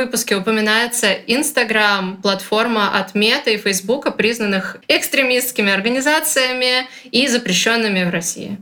Выпуске упоминается Инстаграм, платформа от Мета и Фейсбука, признанных экстремистскими организациями и запрещенными в России.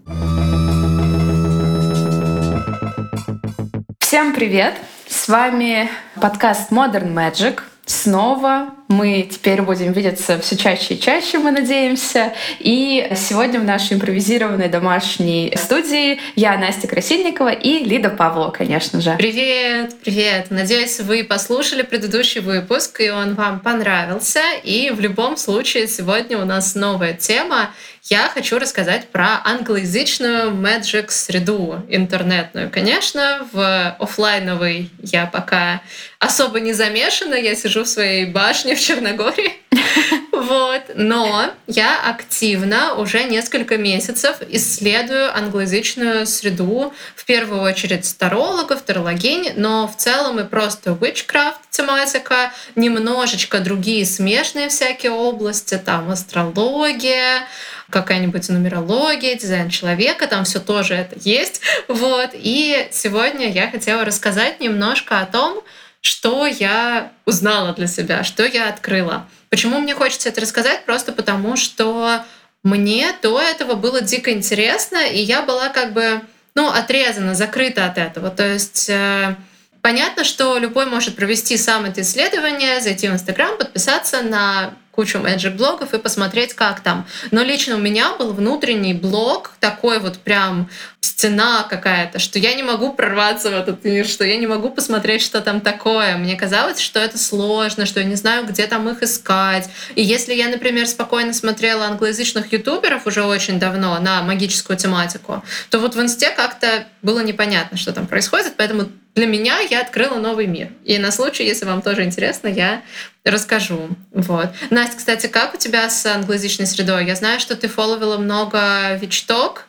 Всем привет! С вами подкаст Modern Magic. Снова мы теперь будем видеться все чаще и чаще, мы надеемся. И сегодня в нашей импровизированной домашней студии я, Настя Красильникова и Лида Павлова, конечно же. Привет, привет. Надеюсь, вы послушали предыдущий выпуск, и он вам понравился. И в любом случае сегодня у нас новая тема. Я хочу рассказать про англоязычную Magic среду интернетную. Конечно, в офлайновой я пока особо не замешана. Я сижу в своей башне в Черногории. Вот. Но я активно уже несколько месяцев исследую англоязычную среду, в первую очередь старологов, тарологинь, но в целом и просто witchcraft тематика, немножечко другие смежные всякие области, там астрология, какая-нибудь нумерология, дизайн человека, там все тоже это есть. Вот. И сегодня я хотела рассказать немножко о том, что я узнала для себя, что я открыла. Почему мне хочется это рассказать? Просто потому, что мне до этого было дико интересно, и я была как бы ну, отрезана, закрыта от этого. То есть э, понятно, что любой может провести сам это исследование, зайти в Инстаграм, подписаться на кучу Magic блогов и посмотреть, как там. Но лично у меня был внутренний блог, такой вот прям стена какая-то, что я не могу прорваться в этот мир, что я не могу посмотреть, что там такое. Мне казалось, что это сложно, что я не знаю, где там их искать. И если я, например, спокойно смотрела англоязычных ютуберов уже очень давно на магическую тематику, то вот в инсте как-то было непонятно, что там происходит, поэтому для меня я открыла новый мир. И на случай, если вам тоже интересно, я расскажу. Вот. Настя, кстати, как у тебя с англоязычной средой? Я знаю, что ты фолловила много Вичток,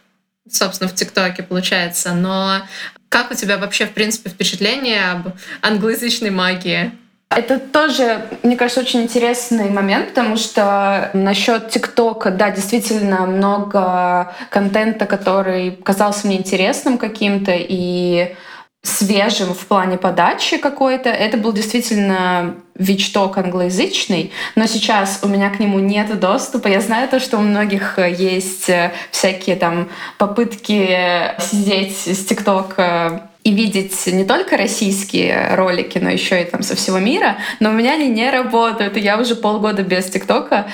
собственно, в ТикТоке получается, но как у тебя вообще, в принципе, впечатление об англоязычной магии? Это тоже, мне кажется, очень интересный момент, потому что насчет ТикТока, да, действительно много контента, который казался мне интересным каким-то, и свежим в плане подачи какой-то. Это был действительно вичток англоязычный, но сейчас у меня к нему нет доступа. Я знаю то, что у многих есть э, всякие там попытки сидеть с ТикТока и видеть не только российские ролики, но еще и там со всего мира, но у меня они не работают, и я уже полгода без ТикТока,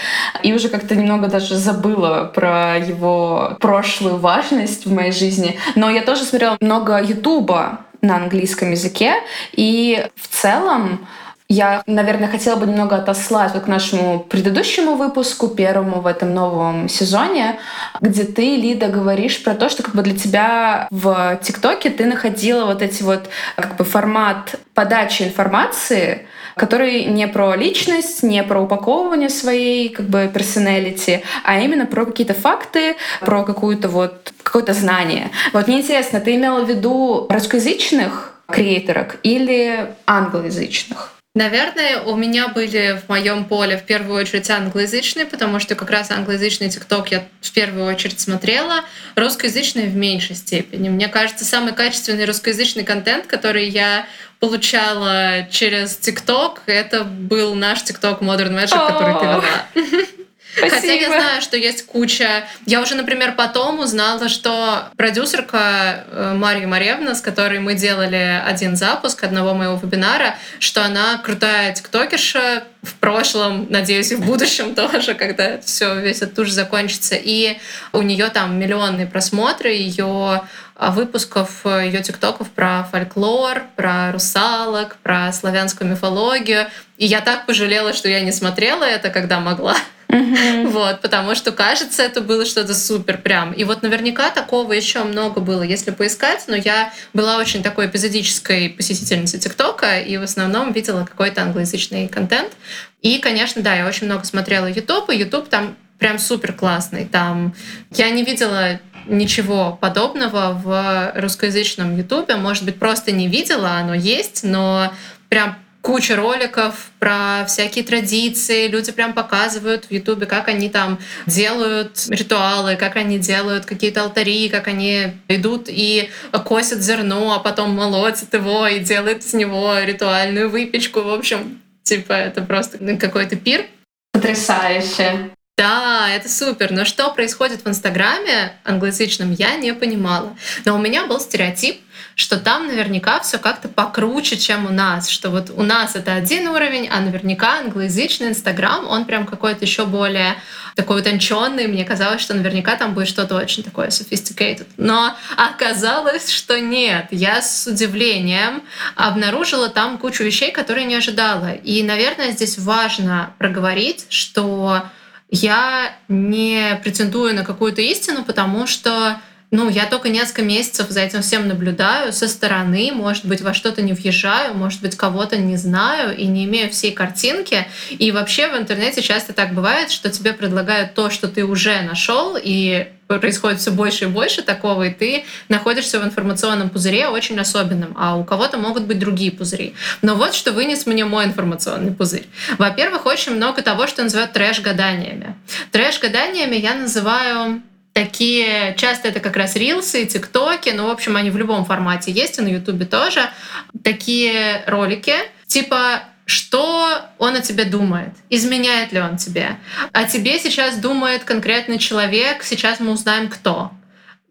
и уже как-то немного даже забыла про его прошлую важность в моей жизни. Но я тоже смотрела много Ютуба, на английском языке. И в целом я, наверное, хотела бы немного отослать вот к нашему предыдущему выпуску, первому в этом новом сезоне, где ты, Лида, говоришь про то, что как бы для тебя в ТикТоке ты находила вот эти вот как бы формат подачи информации, который не про личность, не про упаковывание своей как бы персоналити, а именно про какие-то факты, про какую-то вот какое-то знание. Вот мне интересно, ты имела в виду русскоязычных креаторок или англоязычных? Наверное, у меня были в моем поле в первую очередь англоязычные, потому что как раз англоязычный ТикТок я в первую очередь смотрела, русскоязычные в меньшей степени. Мне кажется, самый качественный русскоязычный контент, который я получала через ТикТок, это был наш ТикТок Modern Magic, который ты вела. Спасибо. Хотя я знаю, что есть куча... Я уже, например, потом узнала, что продюсерка э, Мария Маревна, с которой мы делали один запуск одного моего вебинара, что она крутая тиктокерша в прошлом, надеюсь, и в будущем тоже, когда все весь этот туш закончится. И у нее там миллионные просмотры, ее а, выпусков ее тиктоков про фольклор, про русалок, про славянскую мифологию. И я так пожалела, что я не смотрела это, когда могла. Вот, потому что кажется, это было что-то супер прям. И вот наверняка такого еще много было, если поискать, но я была очень такой эпизодической посетительницей ТикТока и в основном видела какой-то англоязычный контент. И, конечно, да, я очень много смотрела YouTube, и YouTube там прям супер классный. Там я не видела ничего подобного в русскоязычном Ютубе. Может быть, просто не видела, оно есть, но прям куча роликов про всякие традиции. Люди прям показывают в Ютубе, как они там делают ритуалы, как они делают какие-то алтари, как они идут и косят зерно, а потом молотят его и делают с него ритуальную выпечку. В общем, типа это просто какой-то пир. Потрясающе. Да, это супер. Но что происходит в Инстаграме англоязычном, я не понимала. Но у меня был стереотип, что там наверняка все как-то покруче, чем у нас. Что вот у нас это один уровень, а наверняка англоязычный Инстаграм, он прям какой-то еще более такой утонченный. Мне казалось, что наверняка там будет что-то очень такое sophisticated. Но оказалось, что нет. Я с удивлением обнаружила там кучу вещей, которые не ожидала. И, наверное, здесь важно проговорить, что я не претендую на какую-то истину, потому что ну, я только несколько месяцев за этим всем наблюдаю со стороны, может быть, во что-то не въезжаю, может быть, кого-то не знаю и не имею всей картинки. И вообще в интернете часто так бывает, что тебе предлагают то, что ты уже нашел, и происходит все больше и больше такого, и ты находишься в информационном пузыре очень особенном, а у кого-то могут быть другие пузыри. Но вот что вынес мне мой информационный пузырь. Во-первых, очень много того, что называют трэш-гаданиями. Трэш-гаданиями я называю такие, часто это как раз рилсы и тиктоки, но, в общем, они в любом формате есть, и на ютубе тоже. Такие ролики, типа что он о тебе думает, изменяет ли он тебе. О тебе сейчас думает конкретный человек, сейчас мы узнаем, кто.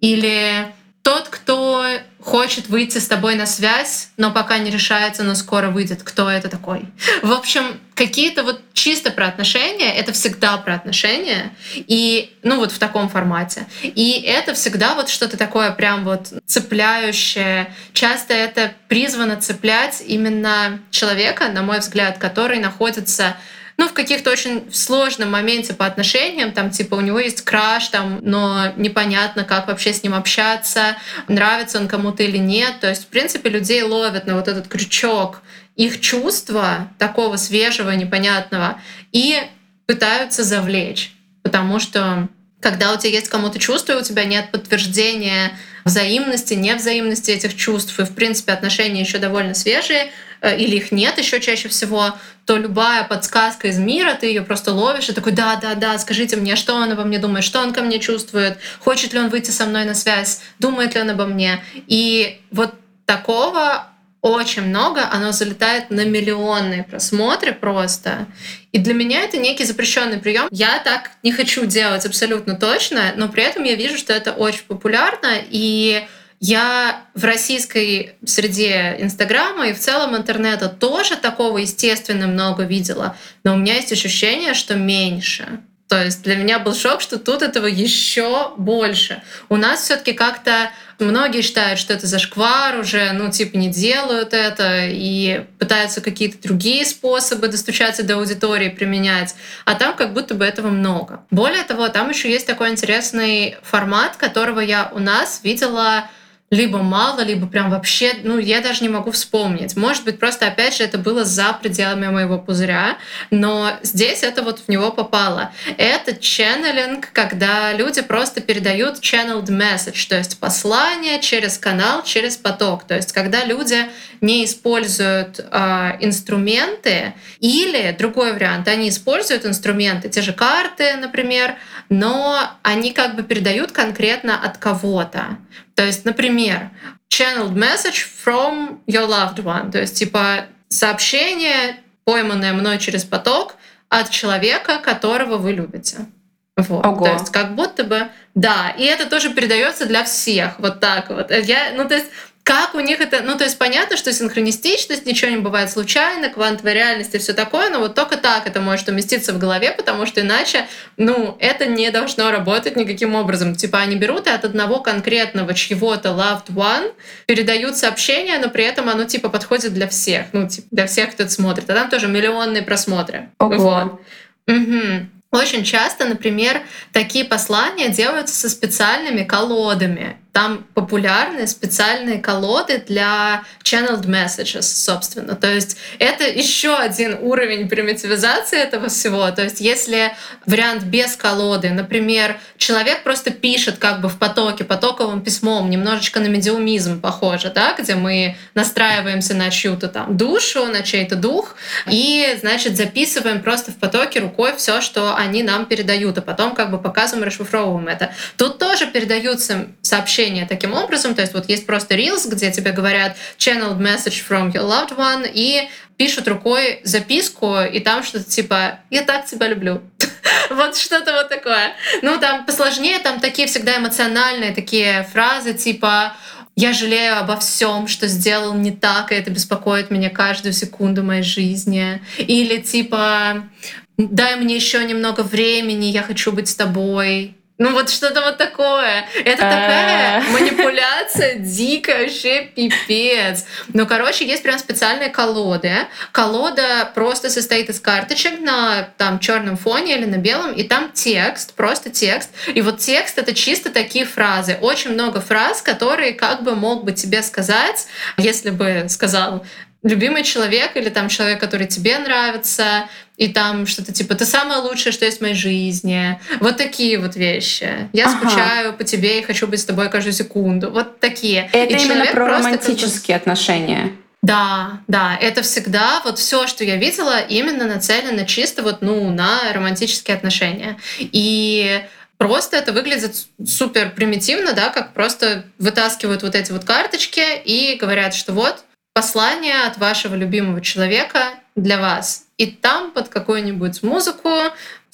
Или тот, кто хочет выйти с тобой на связь, но пока не решается, но скоро выйдет, кто это такой. В общем, какие-то вот чисто про отношения, это всегда про отношения, и, ну вот в таком формате. И это всегда вот что-то такое прям вот цепляющее. Часто это призвано цеплять именно человека, на мой взгляд, который находится ну, в каких-то очень сложном моменте по отношениям, там, типа, у него есть краш, там, но непонятно, как вообще с ним общаться, нравится он кому-то или нет. То есть, в принципе, людей ловят на вот этот крючок их чувства, такого свежего, непонятного, и пытаются завлечь. Потому что когда у тебя есть кому-то чувство, и у тебя нет подтверждения взаимности, невзаимности этих чувств, и, в принципе, отношения еще довольно свежие, Э, или их нет еще чаще всего, то любая подсказка из мира, ты ее просто ловишь и такой, да, да, да, скажите мне, что он обо мне думает, что он ко мне чувствует, хочет ли он выйти со мной на связь, думает ли он обо мне. И вот такого очень много, оно залетает на миллионные просмотры просто. И для меня это некий запрещенный прием. Я так не хочу делать абсолютно точно, но при этом я вижу, что это очень популярно, и я в российской среде Инстаграма и в целом интернета тоже такого, естественно, много видела, но у меня есть ощущение, что меньше. То есть для меня был шок, что тут этого еще больше. У нас все-таки как-то многие считают, что это зашквар уже, ну, типа, не делают это и пытаются какие-то другие способы достучаться до аудитории применять. А там как будто бы этого много. Более того, там еще есть такой интересный формат, которого я у нас видела либо мало, либо прям вообще, ну, я даже не могу вспомнить. Может быть, просто, опять же, это было за пределами моего пузыря, но здесь это вот в него попало. Это ченнелинг, когда люди просто передают channeled message, то есть послание через канал, через поток. То есть когда люди не используют э, инструменты, или другой вариант, они используют инструменты, те же карты, например, но они как бы передают конкретно от кого-то. То есть, например, channeled message from your loved one, то есть типа сообщение, пойманное мной через поток от человека, которого вы любите. Вот. Ого. То есть как будто бы, да, и это тоже передается для всех, вот так вот. Я, ну то есть как у них это, ну то есть понятно, что синхронистичность, ничего не бывает случайно, квантовая реальность и все такое, но вот только так это может уместиться в голове, потому что иначе, ну, это не должно работать никаким образом. Типа они берут и от одного конкретного чьего-то loved one передают сообщение, но при этом оно типа подходит для всех, ну, типа для всех, кто это смотрит. А там тоже миллионные просмотры. Ого. Вот. Угу. Очень часто, например, такие послания делаются со специальными колодами там популярны специальные колоды для channeled messages, собственно. То есть это еще один уровень примитивизации этого всего. То есть если вариант без колоды, например, человек просто пишет как бы в потоке, потоковым письмом, немножечко на медиумизм похоже, да, где мы настраиваемся на чью-то там душу, на чей-то дух, и, значит, записываем просто в потоке рукой все, что они нам передают, а потом как бы показываем, расшифровываем это. Тут тоже передаются сообщения таким образом, то есть вот есть просто Reels, где тебе говорят channeled message from your loved one, и пишут рукой записку, и там что-то типа «Я так тебя люблю». вот что-то вот такое. Ну, там посложнее, там такие всегда эмоциональные такие фразы, типа я жалею обо всем, что сделал не так, и это беспокоит меня каждую секунду моей жизни. Или типа дай мне еще немного времени, я хочу быть с тобой. Ну вот что-то вот такое. Это такая манипуляция дикая, вообще пипец. Ну, короче, есть прям специальные колоды. Колода просто состоит из карточек на там черном фоне или на белом, и там текст, просто текст. И вот текст — это чисто такие фразы. Очень много фраз, которые как бы мог бы тебе сказать, если бы сказал любимый человек или там человек, который тебе нравится, и там что-то типа «ты самое лучшее, что есть в моей жизни». Вот такие вот вещи. «Я ага. скучаю по тебе и хочу быть с тобой каждую секунду». Вот такие. Это и именно про романтические как отношения. Да, да, это всегда вот все, что я видела, именно нацелено чисто вот ну на романтические отношения. И Просто это выглядит супер примитивно, да, как просто вытаскивают вот эти вот карточки и говорят, что вот послание от вашего любимого человека для вас. И там под какую-нибудь музыку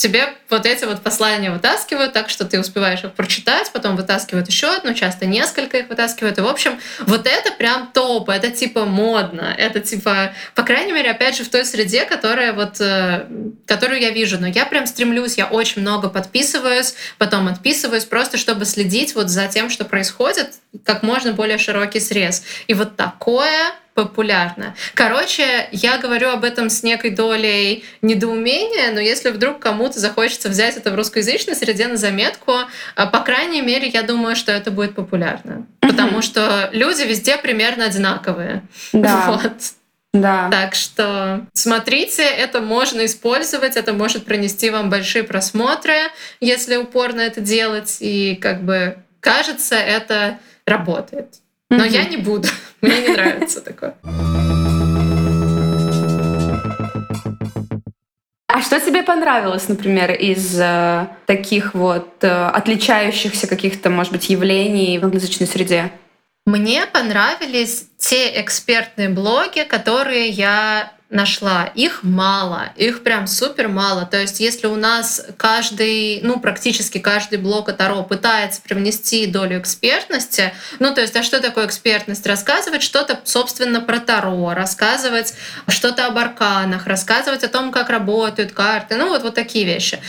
тебе вот эти вот послания вытаскивают, так что ты успеваешь их прочитать, потом вытаскивают еще одну, часто несколько их вытаскивают. И, в общем, вот это прям топ, это типа модно, это типа, по крайней мере, опять же, в той среде, которая вот, э, которую я вижу. Но я прям стремлюсь, я очень много подписываюсь, потом отписываюсь, просто чтобы следить вот за тем, что происходит, как можно более широкий срез. И вот такое популярно. Короче, я говорю об этом с некой долей недоумения, но если вдруг кому-то захочется взять это в русскоязычной среде на заметку, а, по крайней мере, я думаю, что это будет популярно. Потому что люди везде примерно одинаковые. Да. Вот. Да. Так что смотрите, это можно использовать, это может принести вам большие просмотры, если упорно это делать, и как бы кажется, это работает. Но я не буду. Мне не нравится такое. А что тебе понравилось, например, из э, таких вот э, отличающихся каких-то, может быть, явлений в англоязычной среде? Мне понравились те экспертные блоги, которые я нашла. Их мало, их прям супер мало. То есть если у нас каждый, ну практически каждый блок от Таро пытается привнести долю экспертности, ну то есть а что такое экспертность? Рассказывать что-то, собственно, про Таро, рассказывать что-то об арканах, рассказывать о том, как работают карты, ну вот, вот такие вещи,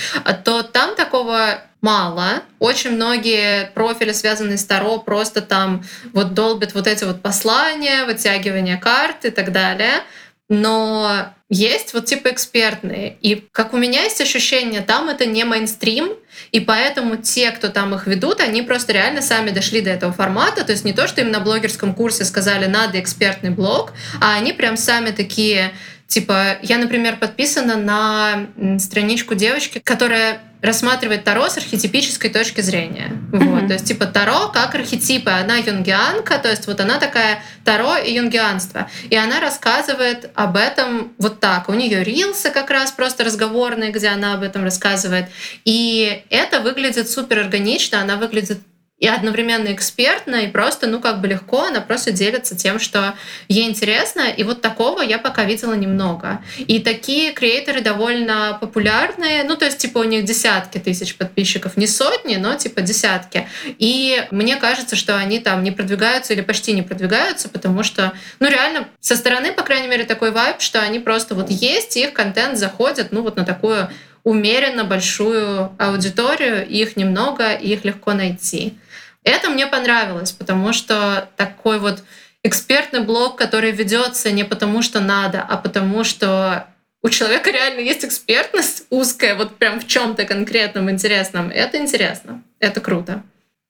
то там такого мало. Очень многие профили, связанные с Таро, просто там вот долбят вот эти вот послания, вытягивание карт и так далее но есть вот типа экспертные. И как у меня есть ощущение, там это не мейнстрим, и поэтому те, кто там их ведут, они просто реально сами дошли до этого формата. То есть не то, что им на блогерском курсе сказали, надо экспертный блог, а они прям сами такие, типа, я, например, подписана на страничку девочки, которая рассматривает Таро с архетипической точки зрения. Mm-hmm. Вот, то есть типа Таро как архетипы. Она юнгианка, то есть вот она такая Таро и юнгианство. И она рассказывает об этом вот так. У нее рилсы как раз просто разговорные, где она об этом рассказывает. И это выглядит супер органично, она выглядит и одновременно экспертно, и просто, ну, как бы легко, она просто делится тем, что ей интересно, и вот такого я пока видела немного. И такие креаторы довольно популярные, ну, то есть, типа, у них десятки тысяч подписчиков, не сотни, но, типа, десятки. И мне кажется, что они там не продвигаются или почти не продвигаются, потому что, ну, реально, со стороны, по крайней мере, такой вайб, что они просто вот есть, и их контент заходит, ну, вот на такую умеренно большую аудиторию, их немного, их легко найти. Это мне понравилось, потому что такой вот экспертный блог, который ведется не потому, что надо, а потому что у человека реально есть экспертность узкая, вот прям в чем-то конкретном интересном. Это интересно, это круто.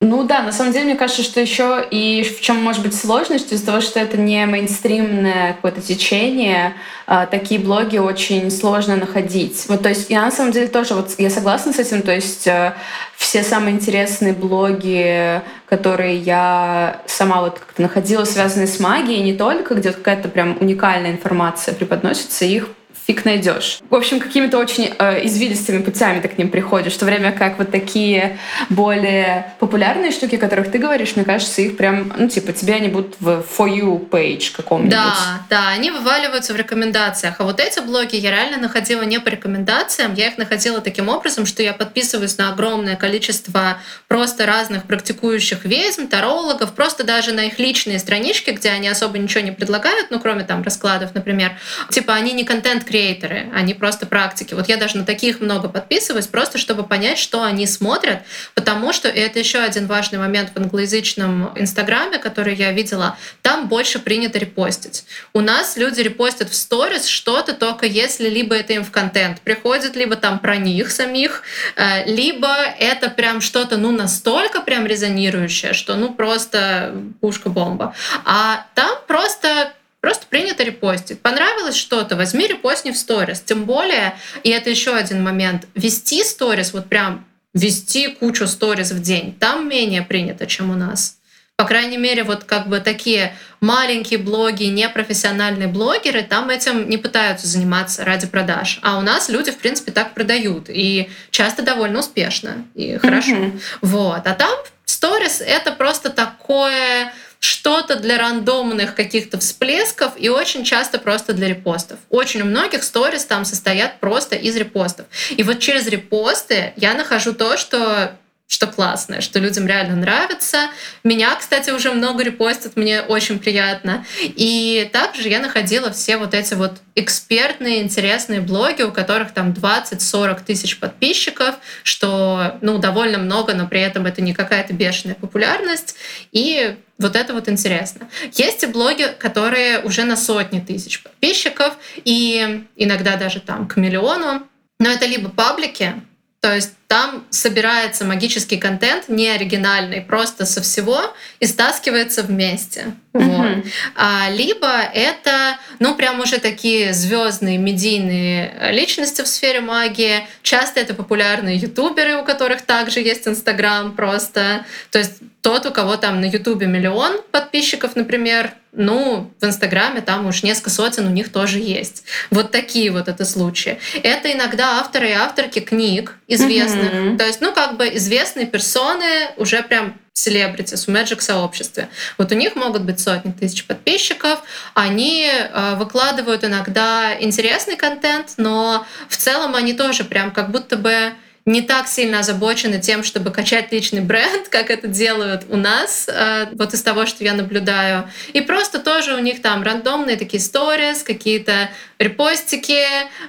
Ну да, на самом деле, мне кажется, что еще и в чем может быть сложность из-за того, что это не мейнстримное какое-то течение, а, такие блоги очень сложно находить. Вот, то есть я на самом деле тоже вот я согласна с этим, то есть э, все самые интересные блоги, которые я сама вот как-то находила, связанные с магией, не только, где какая-то прям уникальная информация преподносится, их фиг найдешь. В общем, какими-то очень э, извилистыми путями ты к ним приходишь, в то время как вот такие более популярные штуки, о которых ты говоришь, мне кажется, их прям, ну, типа, тебе они будут в For You page каком-нибудь. Да, да, они вываливаются в рекомендациях. А вот эти блоги я реально находила не по рекомендациям, я их находила таким образом, что я подписываюсь на огромное количество просто разных практикующих ведьм, тарологов, просто даже на их личные странички, где они особо ничего не предлагают, ну, кроме там раскладов, например. Типа, они не контент креаторы, они просто практики. Вот я даже на таких много подписываюсь, просто чтобы понять, что они смотрят, потому что, и это еще один важный момент в англоязычном Инстаграме, который я видела, там больше принято репостить. У нас люди репостят в сторис что-то только если либо это им в контент приходит, либо там про них самих, э, либо это прям что-то, ну, настолько прям резонирующее, что, ну, просто пушка-бомба. А там просто Просто принято репостить. Понравилось что-то, возьми репостни в сторис. Тем более, и это еще один момент, вести сторис, вот прям вести кучу сторис в день, там менее принято, чем у нас. По крайней мере, вот как бы такие маленькие блоги, непрофессиональные блогеры там этим не пытаются заниматься ради продаж. А у нас люди, в принципе, так продают. И часто довольно успешно и хорошо. Mm-hmm. Вот. А там сторис — это просто такое что-то для рандомных каких-то всплесков и очень часто просто для репостов. Очень у многих сторис там состоят просто из репостов. И вот через репосты я нахожу то, что что классное, что людям реально нравится. Меня, кстати, уже много репостят, мне очень приятно. И также я находила все вот эти вот экспертные, интересные блоги, у которых там 20-40 тысяч подписчиков, что, ну, довольно много, но при этом это не какая-то бешеная популярность. И вот это вот интересно. Есть и блоги, которые уже на сотни тысяч подписчиков, и иногда даже там к миллиону. Но это либо паблики, то есть там собирается магический контент, не оригинальный, просто со всего и стаскивается вместе. Mm-hmm. Вот. А, либо это, ну, прям уже такие звездные медийные личности в сфере магии. Часто это популярные ютуберы, у которых также есть Инстаграм просто. То есть тот, у кого там на Ютубе миллион подписчиков, например, ну, в Инстаграме там уж несколько сотен у них тоже есть. Вот такие вот это случаи. Это иногда авторы и авторки книг известных. Mm-hmm. То есть, ну, как бы известные персоны уже прям селебритис в Magic сообществе. Вот у них могут быть сотни тысяч подписчиков, они э, выкладывают иногда интересный контент, но в целом они тоже прям как будто бы не так сильно озабочены тем, чтобы качать личный бренд, как это делают у нас, э, вот из того, что я наблюдаю. И просто тоже у них там рандомные такие сторис, какие-то репостики,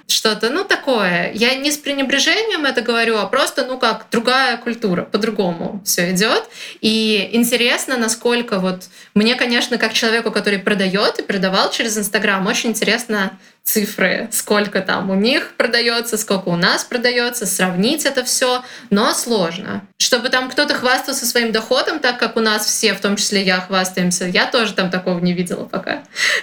что-то, ну, такое. Я не с пренебрежением это говорю, а просто, ну, как другая культура, по-другому все идет. И интересно, насколько вот мне, конечно, как человеку, который продает и продавал через Инстаграм, очень интересно цифры, сколько там у них продается, сколько у нас продается, сравнить это все, но сложно. Чтобы там кто-то хвастался своим доходом, так как у нас все, в том числе я, хвастаемся, я тоже там такого не видела пока.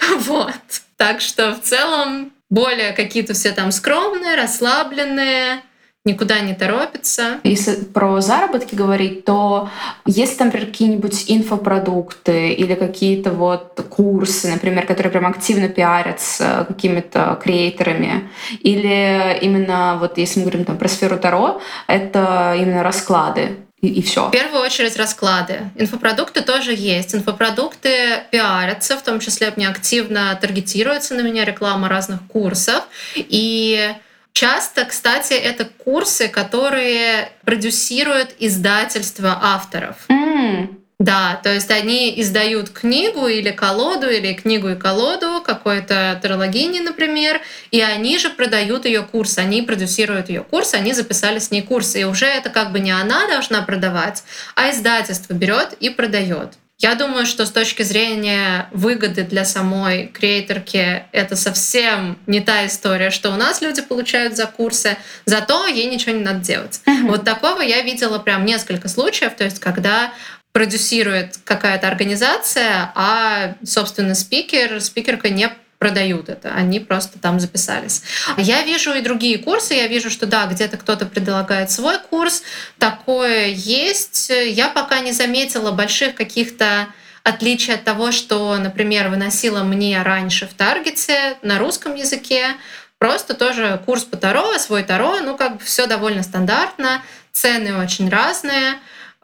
Вот. Так что в целом более какие-то все там скромные, расслабленные, никуда не торопится. Если про заработки говорить, то есть там, например, какие-нибудь инфопродукты или какие-то вот курсы, например, которые прям активно пиарятся какими-то креаторами, или именно вот если мы говорим там про сферу Таро, это именно расклады, и, и все. В первую очередь расклады. Инфопродукты тоже есть. Инфопродукты пиарятся, в том числе мне активно таргетируется на меня реклама разных курсов. И Часто, кстати, это курсы, которые продюсируют издательство авторов. Mm. Да, то есть они издают книгу или колоду, или книгу и колоду какой-то тарологини, например, и они же продают ее курс, они продюсируют ее курс, они записали с ней курс, и уже это как бы не она должна продавать, а издательство берет и продает. Я думаю, что с точки зрения выгоды для самой креаторки это совсем не та история, что у нас люди получают за курсы, зато ей ничего не надо делать. Uh-huh. Вот такого я видела прям несколько случаев, то есть когда продюсирует какая-то организация, а, собственно, спикер, спикерка не продают это, они просто там записались. Я вижу и другие курсы, я вижу, что да, где-то кто-то предлагает свой курс, такое есть. Я пока не заметила больших каких-то отличий от того, что, например, выносила мне раньше в Таргете на русском языке. Просто тоже курс по Таро, свой Таро, ну как бы все довольно стандартно, цены очень разные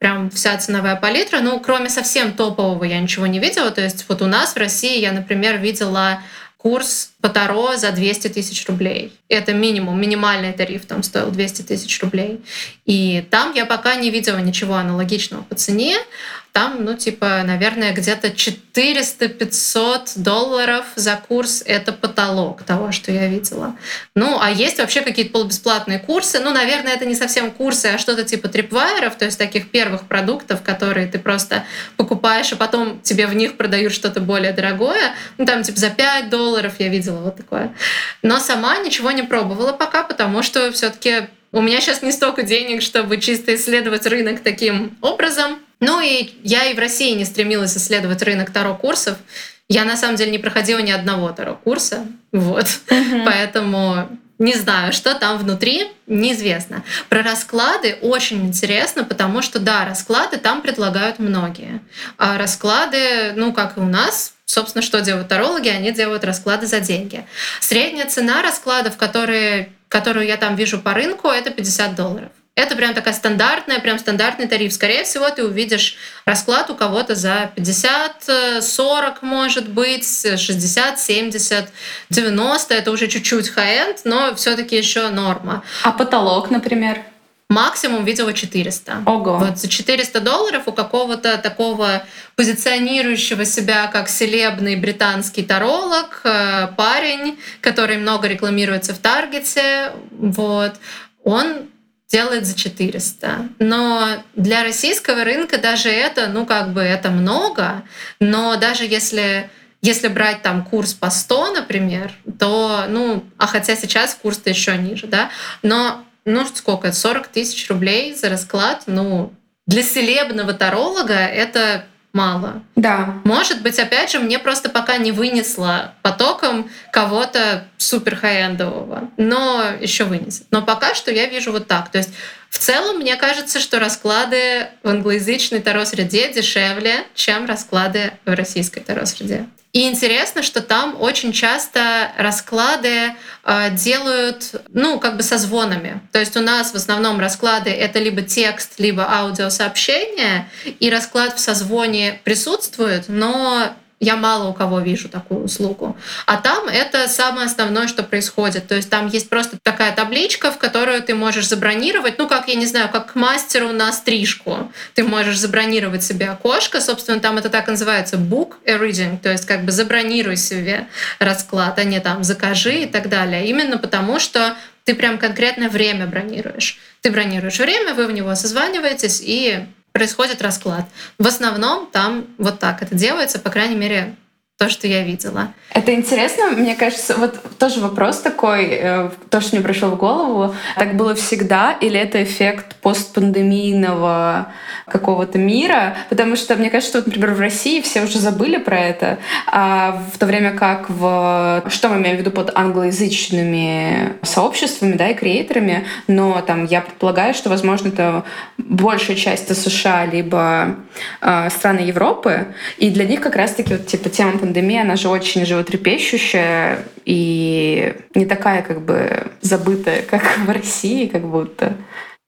прям вся ценовая палитра. Ну, кроме совсем топового я ничего не видела. То есть вот у нас в России я, например, видела курс по Таро за 200 тысяч рублей. Это минимум, минимальный тариф там стоил 200 тысяч рублей. И там я пока не видела ничего аналогичного по цене там, ну, типа, наверное, где-то 400-500 долларов за курс — это потолок того, что я видела. Ну, а есть вообще какие-то полубесплатные курсы. Ну, наверное, это не совсем курсы, а что-то типа трипвайеров, то есть таких первых продуктов, которые ты просто покупаешь, а потом тебе в них продают что-то более дорогое. Ну, там, типа, за 5 долларов я видела вот такое. Но сама ничего не пробовала пока, потому что все таки у меня сейчас не столько денег, чтобы чисто исследовать рынок таким образом. Ну и я и в России не стремилась исследовать рынок таро-курсов. Я на самом деле не проходила ни одного таро-курса. Вот. Uh-huh. Поэтому не знаю, что там внутри, неизвестно. Про расклады очень интересно, потому что, да, расклады там предлагают многие. А расклады, ну, как и у нас, собственно, что делают тарологи, они делают расклады за деньги. Средняя цена раскладов, которые которую я там вижу по рынку, это 50 долларов. Это прям такая стандартная, прям стандартный тариф. Скорее всего, ты увидишь расклад у кого-то за 50, 40, может быть, 60, 70, 90. Это уже чуть-чуть high-end, но все таки еще норма. А потолок, например? Максимум видела 400. Ого. Вот за 400 долларов у какого-то такого позиционирующего себя как celeb ный британский таролог, э, парень, который много рекламируется в Таргете, вот, он делает за 400. Но для российского рынка даже это, ну как бы это много, но даже если если брать там курс по 100, например, то, ну, а хотя сейчас курс-то еще ниже, да, но ну сколько, 40 тысяч рублей за расклад, ну, для селебного таролога это мало. Да. Может быть, опять же, мне просто пока не вынесло потоком кого-то супер хай-эндового, но еще вынесет. Но пока что я вижу вот так. То есть в целом, мне кажется, что расклады в англоязычной таро-среде дешевле, чем расклады в российской таро-среде. И интересно, что там очень часто расклады э, делают, ну, как бы со звонами. То есть у нас в основном расклады — это либо текст, либо аудиосообщение, и расклад в созвоне присутствует, но я мало у кого вижу такую услугу. А там это самое основное, что происходит. То есть там есть просто такая табличка, в которую ты можешь забронировать, ну как, я не знаю, как к мастеру на стрижку. Ты можешь забронировать себе окошко, собственно, там это так и называется book a reading, то есть как бы забронируй себе расклад, а не там закажи и так далее. Именно потому, что ты прям конкретное время бронируешь. Ты бронируешь время, вы в него созваниваетесь и происходит расклад. В основном там вот так это делается, по крайней мере, то, что я видела. Это интересно, мне кажется, вот тоже вопрос такой, э, то, что мне пришло в голову, так было всегда или это эффект постпандемийного какого-то мира? Потому что мне кажется, что, вот, например, в России все уже забыли про это, а в то время как в... Что мы имеем в виду под англоязычными сообществами, да, и креаторами, но там я предполагаю, что, возможно, это большая часть США либо э, страны Европы, и для них как раз-таки вот типа тема пандемия, она же очень животрепещущая и не такая как бы забытая, как в России, как будто.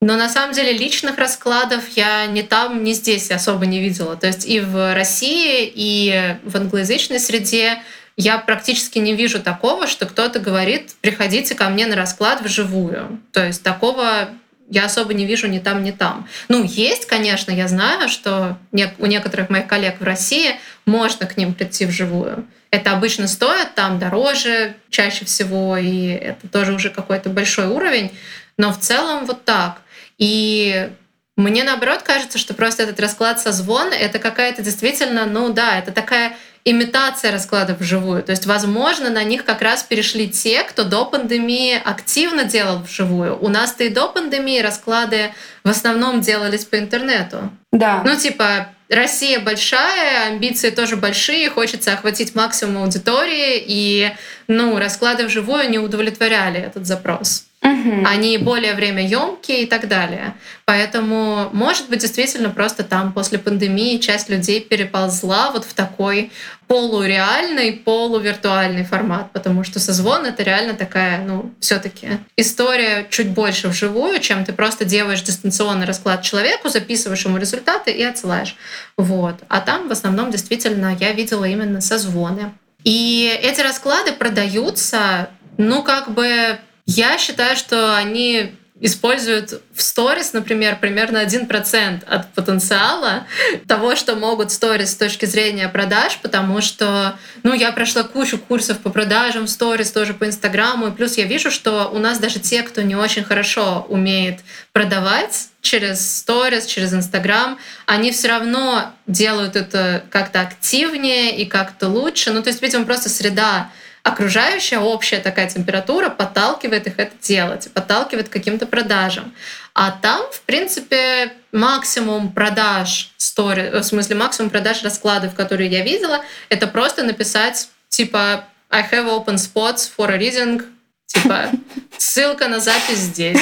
Но на самом деле личных раскладов я ни там, ни здесь особо не видела. То есть и в России, и в англоязычной среде я практически не вижу такого, что кто-то говорит, приходите ко мне на расклад вживую. То есть такого я особо не вижу ни там, ни там. Ну, есть, конечно, я знаю, что у некоторых моих коллег в России можно к ним прийти вживую. Это обычно стоит там дороже чаще всего, и это тоже уже какой-то большой уровень. Но в целом вот так. И Мне наоборот кажется, что просто этот расклад созвона — это какая-то действительно, ну да, это такая имитация раскладов вживую. То есть, возможно, на них как раз перешли те, кто до пандемии активно делал вживую. У нас-то и до пандемии расклады в основном делались по интернету. Да. Ну, типа, Россия большая, амбиции тоже большие, хочется охватить максимум аудитории, и ну, расклады вживую не удовлетворяли этот запрос. Угу. Они более время емкие и так далее. Поэтому, может быть, действительно просто там после пандемии часть людей переползла вот в такой полуреальный, полувиртуальный формат, потому что созвон — это реально такая, ну, все таки история чуть больше вживую, чем ты просто делаешь дистанционный расклад человеку, записываешь ему результаты и отсылаешь. Вот. А там в основном действительно я видела именно созвоны. И эти расклады продаются, ну, как бы я считаю, что они используют в сторис, например, примерно 1% от потенциала того, что могут сторис с точки зрения продаж, потому что, ну, я прошла кучу курсов по продажам сторис, тоже по Инстаграму, и плюс я вижу, что у нас даже те, кто не очень хорошо умеет продавать через сторис, через Инстаграм, они все равно делают это как-то активнее и как-то лучше. Ну, то есть, видимо, просто среда окружающая общая такая температура подталкивает их это делать, подталкивает к каким-то продажам. А там, в принципе, максимум продаж стори, в смысле максимум продаж раскладов, которые я видела, это просто написать типа I have open spots for a reading, типа ссылка на запись здесь.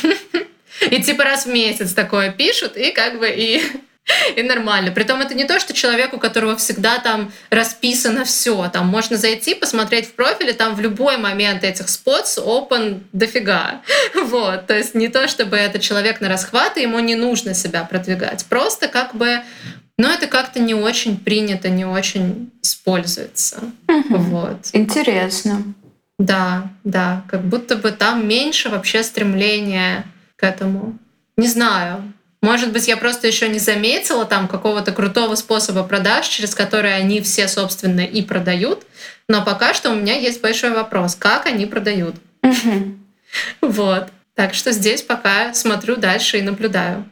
И типа раз в месяц такое пишут, и как бы и и нормально. Притом это не то, что человек, у которого всегда там расписано все. Там можно зайти, посмотреть в профиле, там в любой момент этих спотс open дофига. Вот. То есть не то, чтобы это человек на расхват, и ему не нужно себя продвигать. Просто как бы но это как-то не очень принято, не очень используется. Угу. Вот. Интересно. Да, да. Как будто бы там меньше вообще стремления к этому. Не знаю. Может быть, я просто еще не заметила там какого-то крутого способа продаж, через который они все, собственно, и продают. Но пока что у меня есть большой вопрос, как они продают. Угу. Вот. Так что здесь пока смотрю дальше и наблюдаю.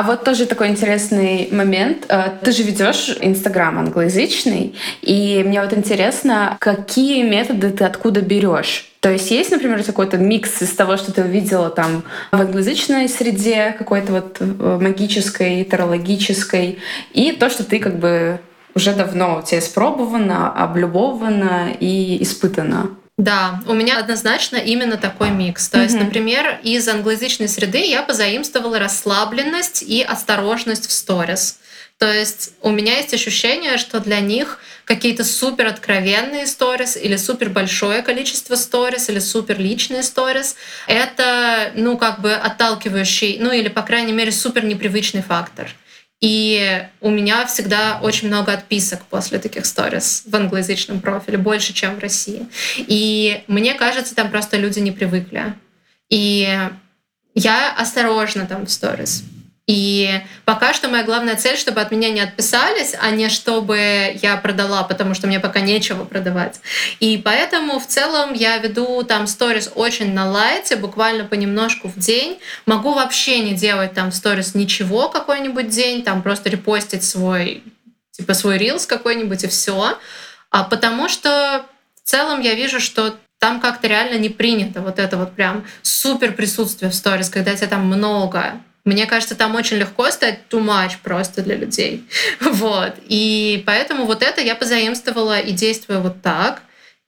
А вот тоже такой интересный момент. Э, ты же ведешь Инстаграм англоязычный, и мне вот интересно, какие методы ты откуда берешь? То есть есть, например, какой-то микс из того, что ты увидела там в англоязычной среде, какой-то вот э, магической, терологической, и то, что ты как бы уже давно у тебя испробовано, облюбовано и испытано. Да, у меня однозначно именно такой микс. То mm-hmm. есть, например, из англоязычной среды я позаимствовала расслабленность и осторожность в сторис. То есть у меня есть ощущение, что для них какие-то супер откровенные сторис или супер большое количество сторис или супер личные сторис — это, ну, как бы отталкивающий, ну, или, по крайней мере, супер непривычный фактор. И у меня всегда очень много отписок после таких сторис в англоязычном профиле, больше, чем в России. И мне кажется, там просто люди не привыкли. И я осторожна там в сторис. И пока что моя главная цель, чтобы от меня не отписались, а не чтобы я продала, потому что мне пока нечего продавать. И поэтому в целом я веду там сторис очень на лайте, буквально понемножку в день. Могу вообще не делать там сторис ничего какой-нибудь день, там просто репостить свой, типа свой рилс какой-нибудь и все. А потому что в целом я вижу, что там как-то реально не принято вот это вот прям супер присутствие в сторис, когда тебя там много, мне кажется, там очень легко стать too much просто для людей. Вот. И поэтому вот это я позаимствовала и действую вот так.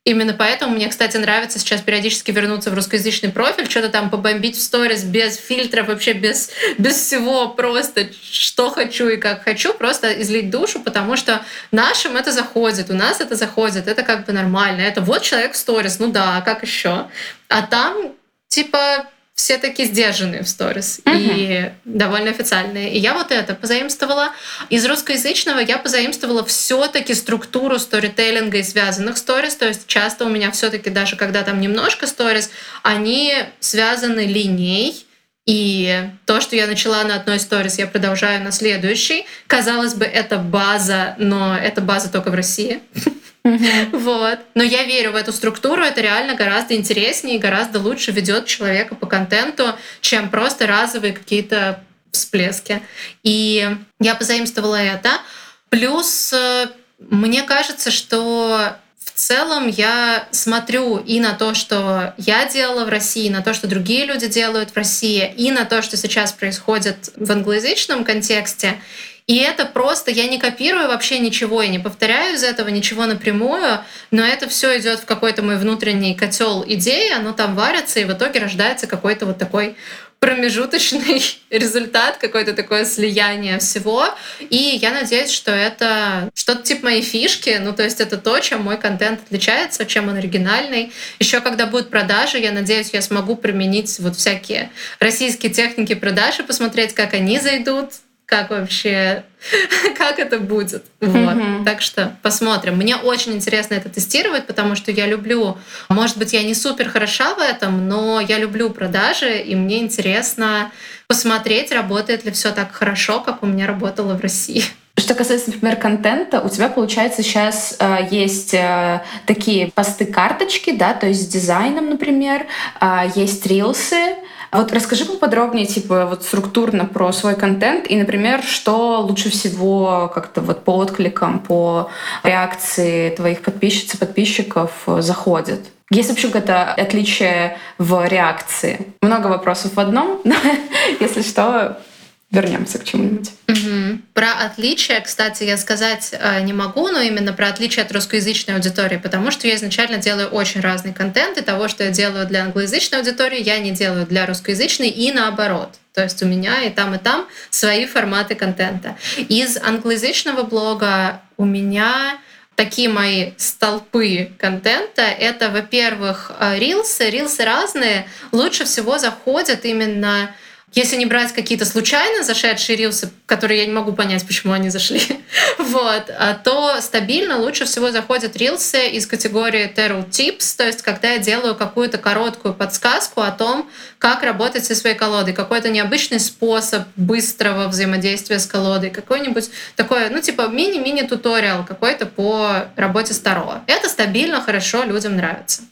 Именно поэтому мне, кстати, нравится сейчас периодически вернуться в русскоязычный профиль, что-то там побомбить в сторис без фильтров, вообще без, без всего, просто что хочу и как хочу, просто излить душу, потому что нашим это заходит, у нас это заходит, это как бы нормально. Это вот человек в сторис, ну да, как еще? А там типа все такие сдержанные в сторис uh-huh. и довольно официальные. И я вот это позаимствовала. Из русскоязычного я позаимствовала все-таки структуру сторителлинга и связанных сторис. То есть часто у меня все-таки даже когда там немножко сторис, они связаны линией. И то, что я начала на одной сторис, я продолжаю на следующей. Казалось бы, это база, но это база только в России. Вот. Но я верю в эту структуру, это реально гораздо интереснее и гораздо лучше ведет человека по контенту, чем просто разовые какие-то всплески. И я позаимствовала это. Плюс э, мне кажется, что в целом я смотрю и на то, что я делала в России, на то, что другие люди делают в России, и на то, что сейчас происходит в англоязычном контексте. И это просто, я не копирую вообще ничего, я не повторяю из этого ничего напрямую, но это все идет в какой-то мой внутренний котел идеи, оно там варится, и в итоге рождается какой-то вот такой промежуточный результат, какое-то такое слияние всего. И я надеюсь, что это что-то типа моей фишки. Ну, то есть это то, чем мой контент отличается, чем он оригинальный. Еще когда будут продажи, я надеюсь, я смогу применить вот всякие российские техники продажи, посмотреть, как они зайдут, как вообще, как это будет. Вот. Mm-hmm. Так что посмотрим. Мне очень интересно это тестировать, потому что я люблю, может быть, я не супер хороша в этом, но я люблю продажи, и мне интересно посмотреть, работает ли все так хорошо, как у меня работало в России. Что касается, например, контента, у тебя, получается, сейчас э, есть э, такие посты-карточки, да, то есть с дизайном, например, э, есть рилсы, вот расскажи поподробнее, типа, вот структурно про свой контент и, например, что лучше всего как-то вот по откликам, по реакции твоих подписчиц и подписчиков заходит. Есть вообще какое-то отличие в реакции? Много вопросов в одном, но если что, вернемся к чему-нибудь. Угу. Про отличие, кстати, я сказать э, не могу, но именно про отличие от русскоязычной аудитории, потому что я изначально делаю очень разный контент, и того, что я делаю для англоязычной аудитории, я не делаю для русскоязычной и наоборот. То есть у меня и там, и там свои форматы контента. Из англоязычного блога у меня такие мои столпы контента. Это, во-первых, э, рилсы. Рилсы разные. Лучше всего заходят именно если не брать какие-то случайно зашедшие рилсы, которые я не могу понять, почему они зашли, вот, а то стабильно лучше всего заходят рилсы из категории Terrell Tips, то есть когда я делаю какую-то короткую подсказку о том, как работать со своей колодой, какой-то необычный способ быстрого взаимодействия с колодой, какой-нибудь такой, ну, типа мини-мини туториал какой-то по работе с Таро. Это стабильно, хорошо, людям нравится.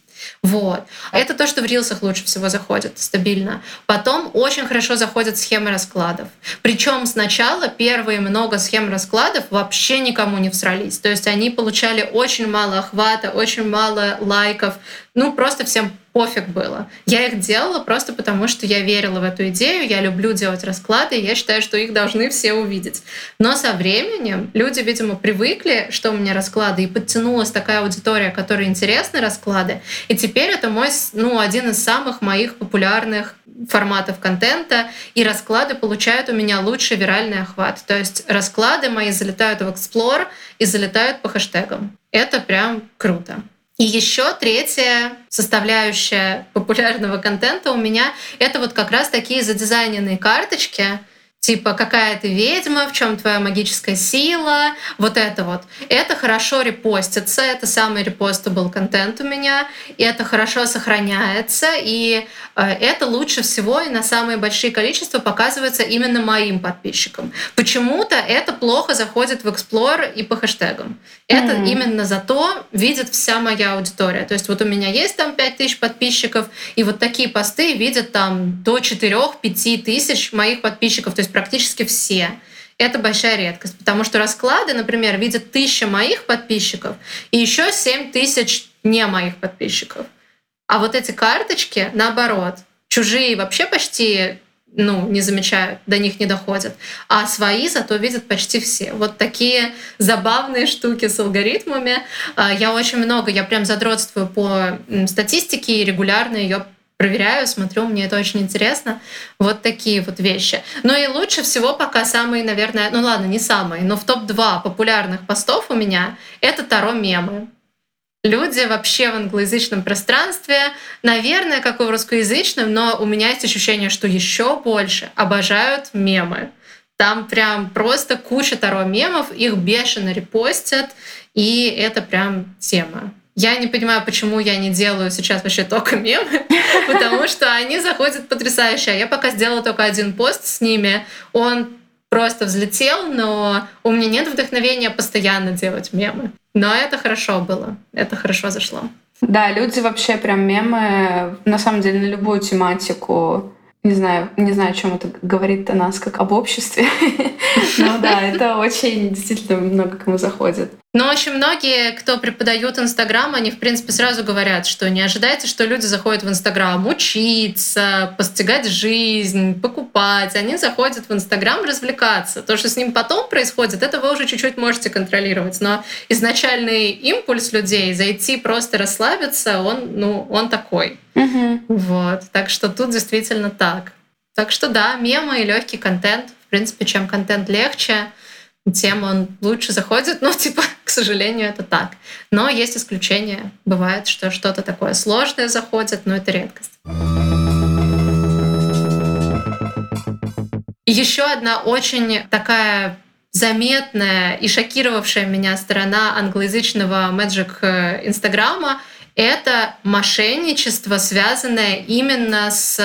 Вот. Это то, что в рилсах лучше всего заходит стабильно. Потом очень хорошо заходят схемы раскладов. Причем сначала первые много схем раскладов вообще никому не всрались. То есть они получали очень мало охвата, очень мало лайков. Ну, просто всем пофиг было. Я их делала просто потому, что я верила в эту идею, я люблю делать расклады, и я считаю, что их должны все увидеть. Но со временем люди, видимо, привыкли, что у меня расклады, и подтянулась такая аудитория, которой интересны расклады. И теперь это мой, ну, один из самых моих популярных форматов контента, и расклады получают у меня лучший виральный охват. То есть расклады мои залетают в Explore и залетают по хэштегам. Это прям круто. И еще третья составляющая популярного контента у меня — это вот как раз такие задизайненные карточки, типа какая ты ведьма, в чем твоя магическая сила, вот это вот. Это хорошо репостится, это самый репостабл контент у меня, и это хорошо сохраняется, и э, это лучше всего и на самые большие количества показывается именно моим подписчикам. Почему-то это плохо заходит в Explore и по хэштегам. Это mm-hmm. именно зато видит вся моя аудитория. То есть вот у меня есть там 5000 подписчиков, и вот такие посты видят там до 4-5 тысяч моих подписчиков. То есть есть практически все. Это большая редкость, потому что расклады, например, видят тысяча моих подписчиков и еще семь тысяч не моих подписчиков. А вот эти карточки, наоборот, чужие вообще почти ну, не замечают, до них не доходят. А свои зато видят почти все. Вот такие забавные штуки с алгоритмами. А, я очень много, я прям задротствую по статистике и регулярно ее проверяю, смотрю, мне это очень интересно. Вот такие вот вещи. Ну и лучше всего пока самые, наверное, ну ладно, не самые, но в топ-2 популярных постов у меня — это Таро-мемы. Люди вообще в англоязычном пространстве, наверное, как и в русскоязычном, но у меня есть ощущение, что еще больше обожают мемы. Там прям просто куча Таро мемов, их бешено репостят, и это прям тема. Я не понимаю, почему я не делаю сейчас вообще только мемы, потому что они заходят потрясающе. Я пока сделала только один пост с ними, он просто взлетел, но у меня нет вдохновения постоянно делать мемы. Но это хорошо было, это хорошо зашло. Да, люди вообще прям мемы, на самом деле, на любую тематику не знаю, не знаю, о чем это говорит о нас как об обществе. Но да, это очень действительно много кому заходит. Но очень многие, кто преподают Инстаграм, они, в принципе, сразу говорят, что не ожидайте, что люди заходят в Инстаграм учиться, постигать жизнь, покупать. Они заходят в Инстаграм развлекаться. То, что с ним потом происходит, это вы уже чуть-чуть можете контролировать. Но изначальный импульс людей зайти просто расслабиться, он, ну, он такой. Угу. Вот. Так что тут действительно так. Так что да, мемы и легкий контент. В принципе, чем контент легче, тем он лучше заходит. Ну, типа, к сожалению, это так. Но есть исключения. Бывает, что что-то такое сложное заходит, но это редкость. Еще одна очень такая заметная и шокировавшая меня сторона англоязычного Magic э, Инстаграма это мошенничество, связанное именно с,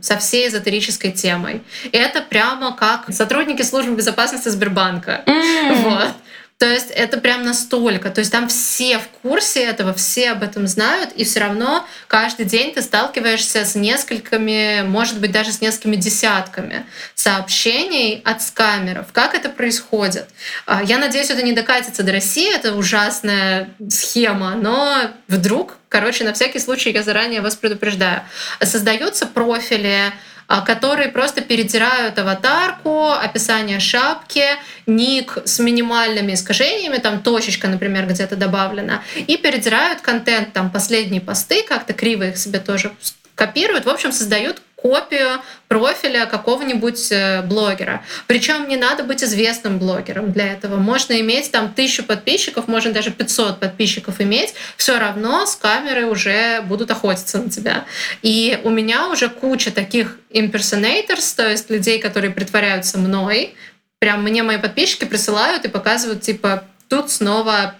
со всей эзотерической темой. Это прямо как сотрудники службы безопасности Сбербанка. Mm. Вот. То есть это прям настолько. То есть там все в курсе этого, все об этом знают, и все равно каждый день ты сталкиваешься с несколькими, может быть, даже с несколькими десятками сообщений от скамеров. Как это происходит? А, я надеюсь, это не докатится до России, это ужасная схема, но вдруг, короче, на всякий случай я заранее вас предупреждаю. Создаются профили, которые просто перетирают аватарку, описание шапки, ник с минимальными искажениями, там точечка, например, где-то добавлена, и перетирают контент, там последние посты, как-то криво их себе тоже копируют, в общем, создают копию профиля какого-нибудь э, блогера. Причем не надо быть известным блогером для этого. Можно иметь там тысячу подписчиков, можно даже 500 подписчиков иметь, все равно с камеры уже будут охотиться на тебя. И у меня уже куча таких impersonators, то есть людей, которые притворяются мной. Прям мне мои подписчики присылают и показывают, типа, тут снова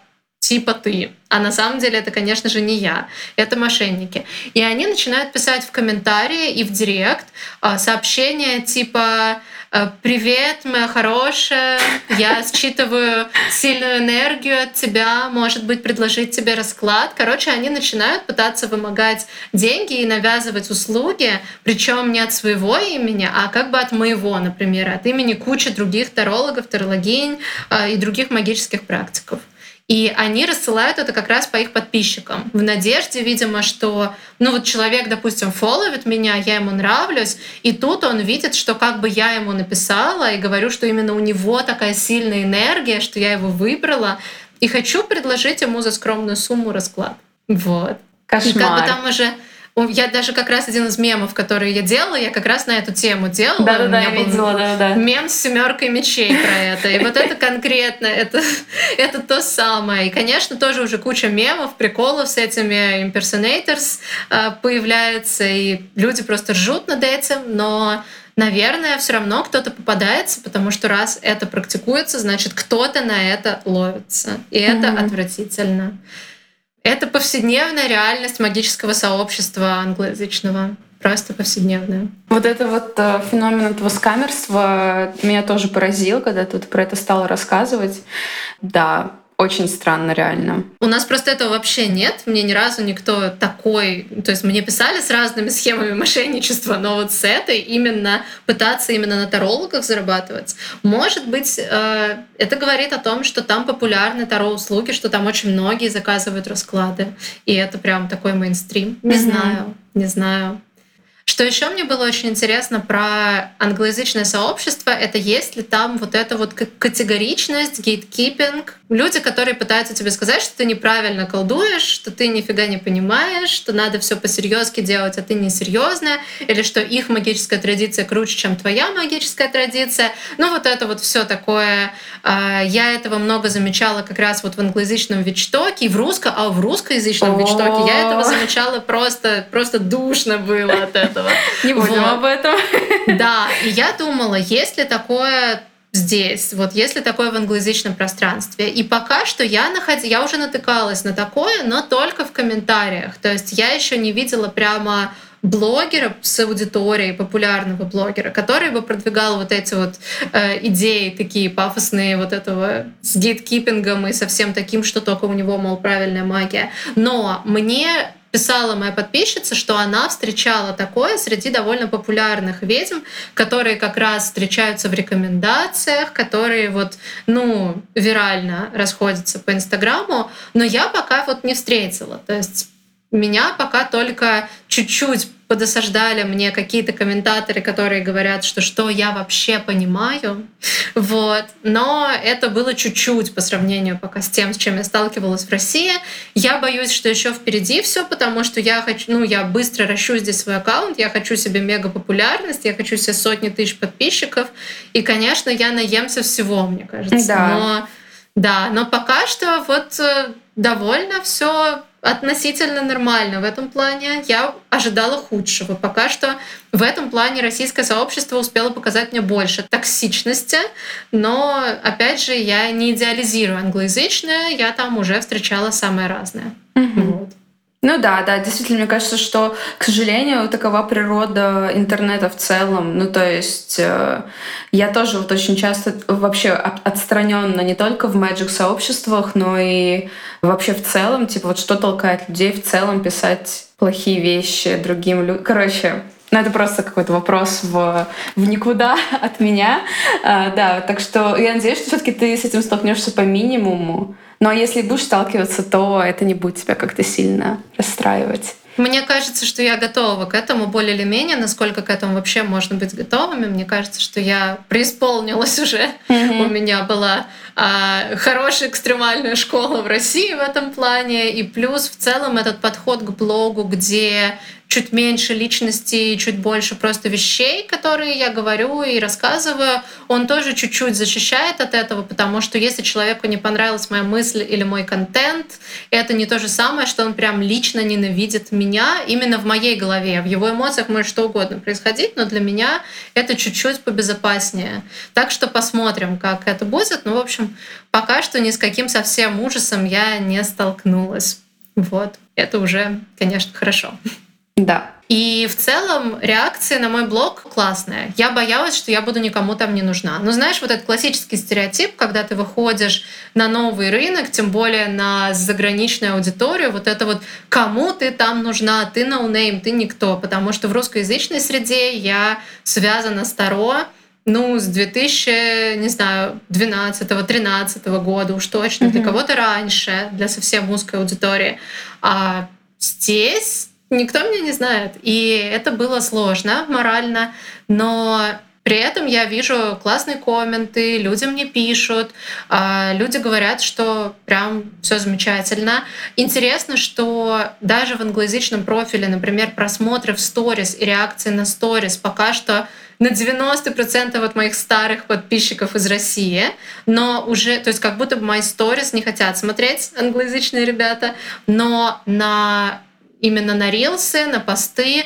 типа ты. А на самом деле это, конечно же, не я. Это мошенники. И они начинают писать в комментарии и в директ а, сообщения типа «Э, «Привет, моя хорошая, я считываю сильную энергию от тебя, может быть, предложить тебе расклад». Короче, они начинают пытаться вымогать деньги и навязывать услуги, причем не от своего имени, а как бы от моего, например, от имени кучи других тарологов, тарологинь а, и других магических практиков. И они рассылают это как раз по их подписчикам. В надежде, видимо, что, ну вот человек, допустим, фолловит меня, я ему нравлюсь, и тут он видит, что как бы я ему написала и говорю, что именно у него такая сильная энергия, что я его выбрала, и хочу предложить ему за скромную сумму расклад. Вот. Кошмар. И как бы там уже я даже как раз один из мемов, которые я делала, я как раз на эту тему делала. Да, да, да, я видела, да, да. Мем с семеркой мечей про это. И вот это конкретно, это, это то самое. И, конечно, тоже уже куча мемов, приколов с этими impersonators э, появляется, и люди просто ржут над этим, но наверное, все равно кто-то попадается, потому что раз это практикуется, значит, кто-то на это ловится. И это mm-hmm. отвратительно. Это повседневная реальность магического сообщества англоязычного. Просто повседневная. Вот это вот э, феномен этого скамерства меня тоже поразил, когда тут про это стала рассказывать. Да, очень странно, реально. У нас просто этого вообще нет. Мне ни разу никто такой... То есть мне писали с разными схемами мошенничества, но вот с этой именно пытаться именно на тарологах зарабатывать. Может быть, э, это говорит о том, что там популярны таро-услуги, что там очень многие заказывают расклады. И это прям такой мейнстрим. Не mm-hmm. знаю, не знаю. Что еще мне было очень интересно про англоязычное сообщество, это есть ли там вот эта вот категоричность, гейткипинг, люди, которые пытаются тебе сказать, что ты неправильно колдуешь, что ты нифига не понимаешь, что надо все по-серьезки делать, а ты не серьезная, или что их магическая традиция круче, чем твоя магическая традиция. Ну вот это вот все такое. А, я этого много замечала как раз вот в англоязычном Вичтоке и в русском, а в русскоязычном Вичтоке я этого замечала просто, просто душно было от этого. Не будем об этом. Да, и я думала, есть ли такое здесь, вот если такое в англоязычном пространстве. И пока что я находила, я уже натыкалась на такое, но только в комментариях. То есть я еще не видела прямо блогера с аудиторией, популярного блогера, который бы продвигал вот эти вот э, идеи такие пафосные вот этого с гейткипингом и совсем таким, что только у него, мол, правильная магия. Но мне писала моя подписчица, что она встречала такое среди довольно популярных ведьм, которые как раз встречаются в рекомендациях, которые вот, ну, вирально расходятся по Инстаграму, но я пока вот не встретила. То есть меня пока только чуть-чуть подосаждали мне какие-то комментаторы, которые говорят, что что я вообще понимаю. Вот. Но это было чуть-чуть по сравнению пока с тем, с чем я сталкивалась в России. Я боюсь, что еще впереди все, потому что я хочу, ну, я быстро ращу здесь свой аккаунт, я хочу себе мега популярность, я хочу себе сотни тысяч подписчиков. И, конечно, я наемся всего, мне кажется. Да. Но, да, но пока что вот э, довольно все относительно нормально в этом плане. Я ожидала худшего. Пока что в этом плане российское сообщество успело показать мне больше токсичности, но, опять же, я не идеализирую англоязычное, я там уже встречала самое разное. Угу. Вот. Ну да, да, действительно, мне кажется, что, к сожалению, такова природа интернета в целом. Ну то есть э, я тоже вот очень часто вообще отстраненно не только в Magic сообществах, но и вообще в целом, типа вот что толкает людей в целом писать плохие вещи другим людям. Короче, ну, это просто какой-то вопрос в, в никуда от меня. А, да, так что я надеюсь, что все-таки ты с этим столкнешься по минимуму. Но если будешь сталкиваться, то это не будет тебя как-то сильно расстраивать. Мне кажется, что я готова к этому более или менее. Насколько к этому вообще можно быть готовыми? Мне кажется, что я преисполнилась уже. Mm-hmm. У меня была а, хорошая экстремальная школа в России в этом плане. И плюс в целом этот подход к блогу, где чуть меньше личности, чуть больше просто вещей, которые я говорю и рассказываю, он тоже чуть-чуть защищает от этого, потому что если человеку не понравилась моя мысль или мой контент, это не то же самое, что он прям лично ненавидит меня именно в моей голове. В его эмоциях может что угодно происходить, но для меня это чуть-чуть побезопаснее. Так что посмотрим, как это будет. Ну, в общем, пока что ни с каким совсем ужасом я не столкнулась. Вот. Это уже, конечно, хорошо. Да. И в целом реакция на мой блог классная. Я боялась, что я буду никому там не нужна. Но знаешь, вот этот классический стереотип, когда ты выходишь на новый рынок, тем более на заграничную аудиторию, вот это вот кому ты там нужна, ты no-name, ну ты никто. Потому что в русскоязычной среде я связана с Таро, ну, с 2000, не знаю, 12-13 года уж точно, mm-hmm. для кого-то раньше, для совсем узкой аудитории. А здесь никто меня не знает. И это было сложно морально, но при этом я вижу классные комменты, люди мне пишут, а, люди говорят, что прям все замечательно. Интересно, что даже в англоязычном профиле, например, просмотры в сторис и реакции на сторис пока что на 90% от моих старых подписчиков из России, но уже, то есть как будто бы мои сторис не хотят смотреть англоязычные ребята, но на именно на рилсы, на посты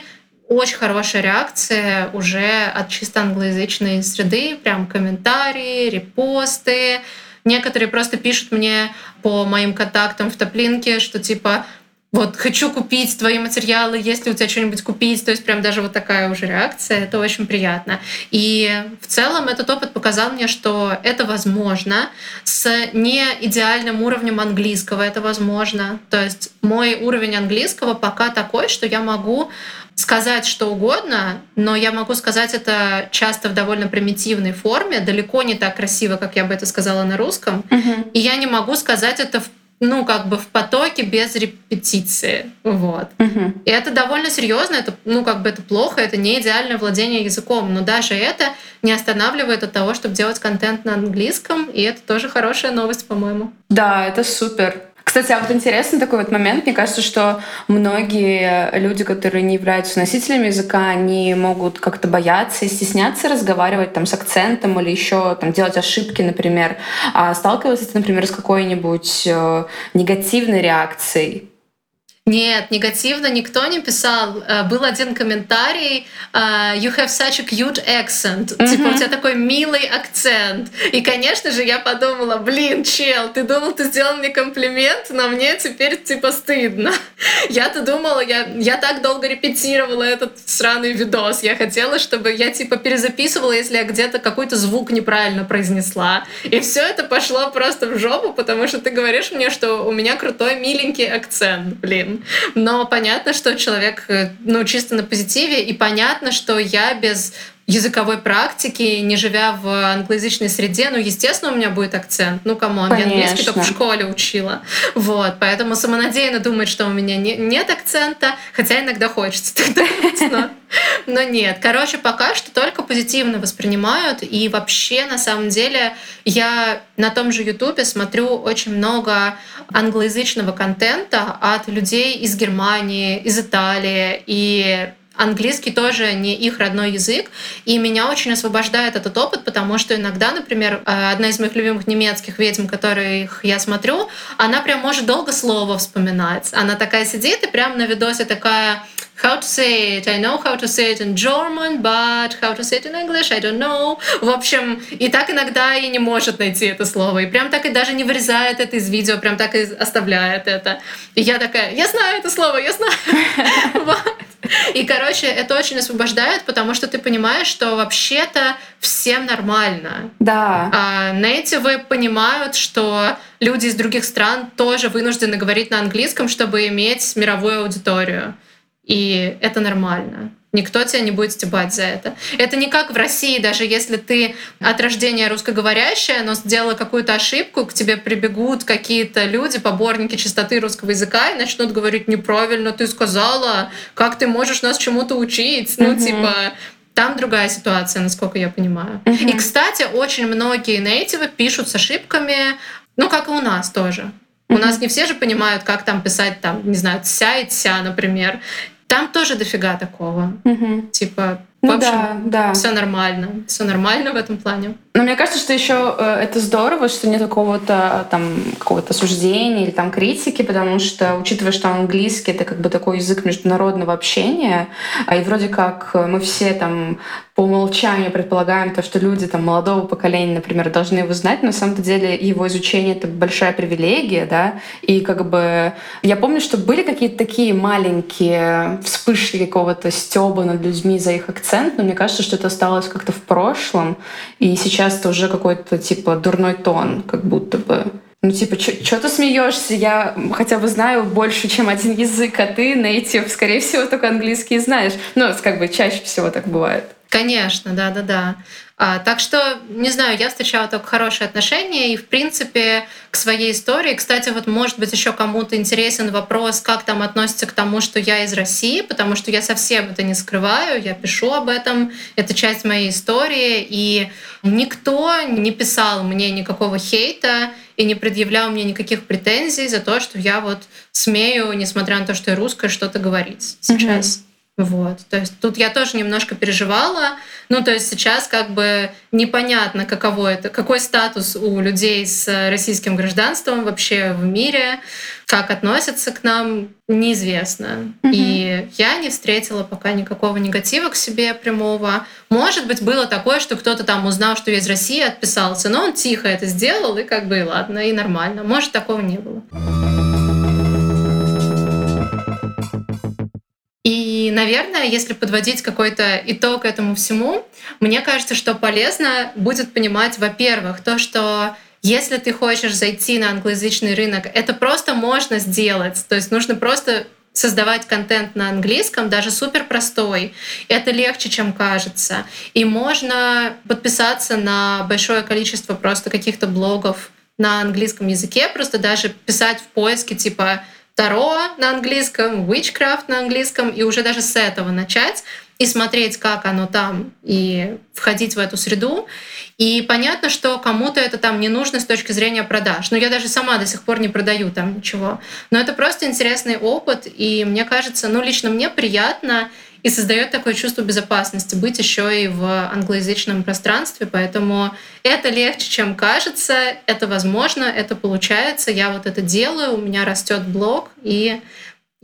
очень хорошая реакция уже от чисто англоязычной среды, прям комментарии, репосты. Некоторые просто пишут мне по моим контактам в топлинке, что типа вот хочу купить твои материалы, есть ли у тебя что-нибудь купить, то есть прям даже вот такая уже реакция, это очень приятно. И в целом этот опыт показал мне, что это возможно, с не идеальным уровнем английского это возможно. То есть мой уровень английского пока такой, что я могу сказать что угодно, но я могу сказать это часто в довольно примитивной форме, далеко не так красиво, как я бы это сказала на русском. Uh-huh. И я не могу сказать это в ну, как бы в потоке без репетиции. Вот. Угу. И это довольно серьезно, это, ну, как бы это плохо, это не идеальное владение языком, но даже это не останавливает от того, чтобы делать контент на английском, и это тоже хорошая новость, по-моему. Да, это супер. Кстати, а вот интересный такой вот момент. Мне кажется, что многие люди, которые не являются носителями языка, они могут как-то бояться и стесняться разговаривать там с акцентом или еще там делать ошибки, например. А сталкивался ты, например, с какой-нибудь э, негативной реакцией Нет, негативно никто не писал. Э, был один комментарий э, «You have such a cute accent». Mm-hmm. Типа, у тебя такой милый акцент. И, конечно же, я подумала, блин, чел, ты думал, ты сделал мне комплимент, но мне теперь, типа, стыдно. Я-то думала, я, я так долго репетировала этот сраный видос. Я хотела, чтобы я, типа, перезаписывала, если я где-то какой-то звук неправильно произнесла. И все это пошло просто в жопу, потому что ты говоришь мне, что у меня крутой, миленький акцент, блин. Но понятно, что человек, э, ну, чисто на позитиве, и понятно, что я без языковой практики, не живя в англоязычной среде, ну, естественно, у меня будет акцент. Ну, come on, я английский только в школе учила. Вот, поэтому самонадеянно думать, что у меня не, нет акцента, хотя иногда хочется так думать, но, но нет. Короче, пока что только позитивно воспринимают, и вообще, на самом деле, я на том же Ютубе смотрю очень много англоязычного контента от людей из Германии, из Италии, и английский тоже не их родной язык, и меня очень освобождает этот опыт, потому что иногда, например, э, одна из моих любимых немецких ведьм, которых я смотрю, она прям может долго слово вспоминать. Она такая сидит и прям на видосе такая how to say it. I know how to say it in German, but how to say it in English, I don't know. В общем, и так иногда и не может найти это слово. И прям так и даже не вырезает это из видео, прям так и оставляет это. И я такая, я знаю это слово, я знаю. И, короче, это очень освобождает, потому что ты понимаешь, что вообще-то всем нормально. Да. А нейтивы понимают, что люди из других стран тоже вынуждены говорить на английском, чтобы иметь мировую аудиторию. И это нормально. Никто тебя не будет стебать за это. Это не как в России, даже если ты от рождения русскоговорящая, но сделала какую-то ошибку, к тебе прибегут какие-то люди, поборники чистоты русского языка и начнут говорить неправильно, ты сказала, как ты можешь нас чему-то учить. Ну, типа, там другая ситуация, насколько я понимаю. И, кстати, очень многие нейтивы пишут с ошибками, ну, как и у нас тоже. У нас не все же понимают, как там писать, там, не знаю, ся и тся, например. Там тоже дофига такого. Угу. Типа, в ну, общем, да, да. все нормально. Все нормально в этом плане. Но мне кажется, что еще э, это здорово, что нет какого-то там какого-то суждения или там критики, потому что, учитывая, что английский это как бы такой язык международного общения, а и вроде как мы все там по умолчанию предполагаем то, что люди там молодого поколения, например, должны его знать, но на самом деле его изучение это большая привилегия, да, и как бы я помню, что были какие-то такие маленькие вспышки какого-то стеба над людьми за их акцент, но мне кажется, что это осталось как-то в прошлом, и сейчас часто уже какой-то типа дурной тон, как будто бы. Ну, типа, что ты смеешься? Я хотя бы знаю больше, чем один язык, а ты, нейтив, скорее всего, только английский знаешь. Ну, как бы чаще всего так бывает. Конечно, да-да-да. А, так что, не знаю, я встречала только хорошие отношения и, в принципе, к своей истории. Кстати, вот, может быть, еще кому-то интересен вопрос, как там относится к тому, что я из России, потому что я совсем это не скрываю, я пишу об этом, это часть моей истории, и никто не писал мне никакого хейта и не предъявлял мне никаких претензий за то, что я вот смею, несмотря на то, что я русская, что-то говорить сейчас. Mm-hmm. Вот, то есть тут я тоже немножко переживала. Ну, то есть сейчас как бы непонятно, каково это, какой статус у людей с российским гражданством вообще в мире, как относятся к нам, неизвестно. Mm-hmm. И я не встретила пока никакого негатива к себе прямого. Может быть, было такое, что кто-то там узнал, что я из России, отписался, но он тихо это сделал, и как бы и ладно, и нормально. Может, такого не было. И, наверное, если подводить какой-то итог этому всему, мне кажется, что полезно будет понимать, во-первых, то, что если ты хочешь зайти на англоязычный рынок, это просто можно сделать. То есть нужно просто создавать контент на английском, даже супер простой. Это легче, чем кажется. И можно подписаться на большое количество просто каких-то блогов на английском языке, просто даже писать в поиске типа Таро на английском, Witchcraft на английском, и уже даже с этого начать и смотреть, как оно там, и входить в эту среду. И понятно, что кому-то это там не нужно с точки зрения продаж. Но я даже сама до сих пор не продаю там ничего. Но это просто интересный опыт, и мне кажется, ну лично мне приятно и создает такое чувство безопасности быть еще и в англоязычном пространстве. Поэтому это легче, чем кажется, это возможно, это получается. Я вот это делаю, у меня растет блог, и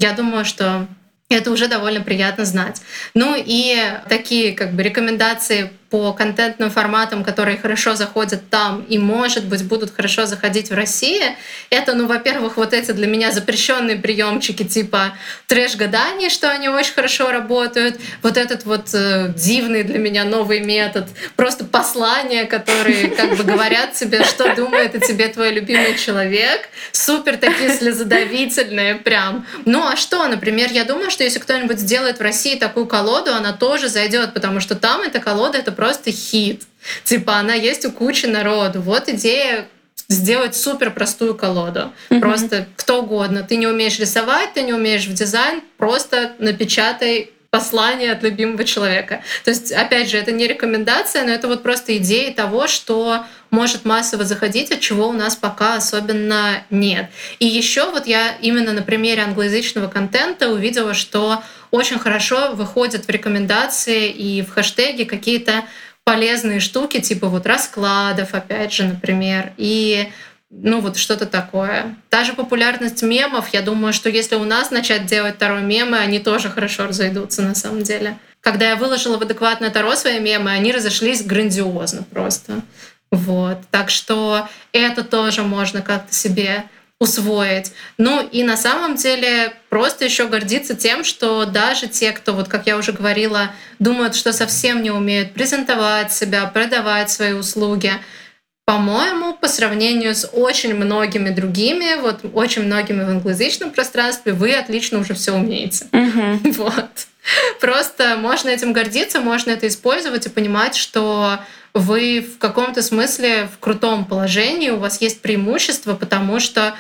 Я думаю, что это уже довольно приятно знать. Ну и такие как бы рекомендации по контентным форматам, которые хорошо заходят там и, может быть, будут хорошо заходить в России, это, ну, во-первых, вот эти для меня запрещенные приемчики типа трэш-гаданий, что они очень хорошо работают, вот этот вот э, дивный для меня новый метод, просто послания, которые как бы говорят тебе, что думает о тебе твой любимый человек, супер такие слезодавительные прям. Ну а что, например, я думаю, что если кто-нибудь сделает в России такую колоду, она тоже зайдет, потому что там эта колода — это просто хит. Типа она есть у кучи народу. Вот идея сделать супер простую колоду. Mm-hmm. Просто кто угодно. Ты не умеешь рисовать, ты не умеешь в дизайн, просто напечатай послание от любимого человека. То есть, опять же, это не рекомендация, но это вот просто идея того, что может массово заходить, от чего у нас пока особенно нет. И еще вот я именно на примере англоязычного контента увидела, что очень хорошо выходят в рекомендации и в хэштеги какие-то полезные штуки, типа вот раскладов, опять же, например, и ну вот что-то такое. Та же популярность мемов, я думаю, что если у нас начать делать второй мемы, они тоже хорошо разойдутся на самом деле. Когда я выложила в адекватное Таро свои мемы, они разошлись грандиозно просто. Вот. Так что это тоже можно как-то себе усвоить. Ну и на самом деле просто еще гордиться тем, что даже те, кто, вот как я уже говорила, думают, что совсем не умеют презентовать себя, продавать свои услуги, по-моему, по сравнению с очень многими другими, вот очень многими в англоязычном пространстве, вы отлично уже все умеете. Mm-hmm. Вот. Просто можно этим гордиться, можно это использовать и понимать, что вы в каком-то смысле в крутом положении, у вас есть преимущество, потому что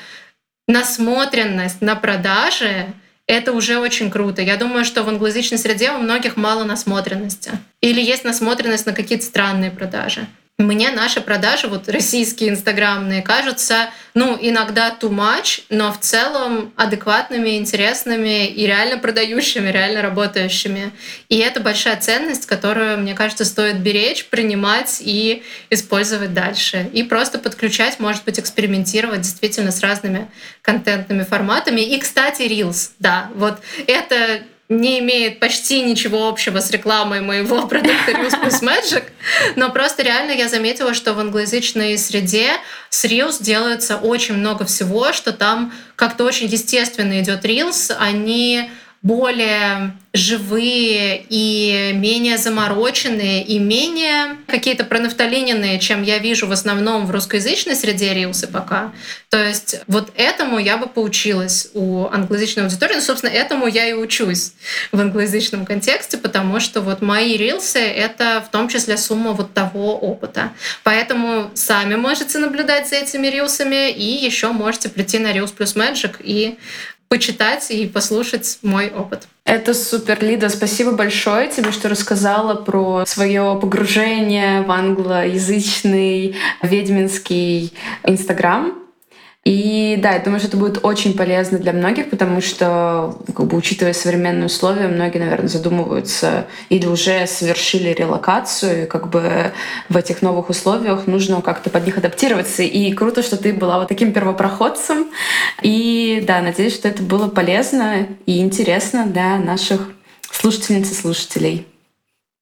насмотренность на продаже это уже очень круто. Я думаю, что в англоязычной среде у многих мало насмотренности. Или есть насмотренность на какие-то странные продажи. Мне наши продажи, вот российские инстаграмные, кажутся, ну, иногда too much, но в целом адекватными, интересными и реально продающими, реально работающими. И это большая ценность, которую, мне кажется, стоит беречь, принимать и использовать дальше. И просто подключать, может быть, экспериментировать действительно с разными контентными форматами. И, кстати, Reels, да, вот это не имеет почти ничего общего с рекламой моего продукта Reels Plus Magic, но просто реально я заметила, что в англоязычной среде с Reels делается очень много всего, что там как-то очень естественно идет Reels, они более живые и менее замороченные и менее какие-то пронафталиненные, чем я вижу в основном в русскоязычной среде рилсы пока. То есть вот этому я бы поучилась у англоязычной аудитории. Ну, собственно, этому я и учусь в англоязычном контексте, потому что вот мои рилсы — это в том числе сумма вот того опыта. Поэтому сами можете наблюдать за этими рилсами и еще можете прийти на Reels Plus Magic и почитать и послушать мой опыт. Это супер, Лида. Спасибо большое тебе, что рассказала про свое погружение в англоязычный ведьминский Инстаграм. И да, я думаю, что это будет очень полезно для многих, потому что, как бы, учитывая современные условия, многие, наверное, задумываются или уже совершили релокацию, и как бы в этих новых условиях нужно как-то под них адаптироваться. И круто, что ты была вот таким первопроходцем. И да, надеюсь, что это было полезно и интересно для наших слушательниц и слушателей.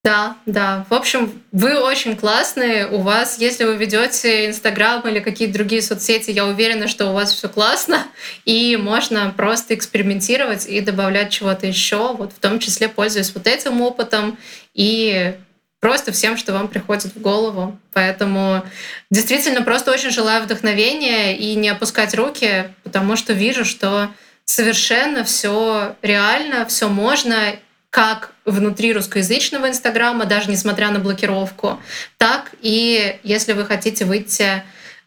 Да, да. В общем, вы очень классные. У вас, если вы ведете Инстаграм или какие-то другие соцсети, я уверена, что у вас все классно, и можно просто экспериментировать и добавлять чего-то еще, вот в том числе пользуясь вот этим опытом и просто всем, что вам приходит в голову. Поэтому действительно просто очень желаю вдохновения и не опускать руки, потому что вижу, что совершенно все реально, все можно, как внутри русскоязычного Инстаграма, даже несмотря на блокировку, так и если вы хотите выйти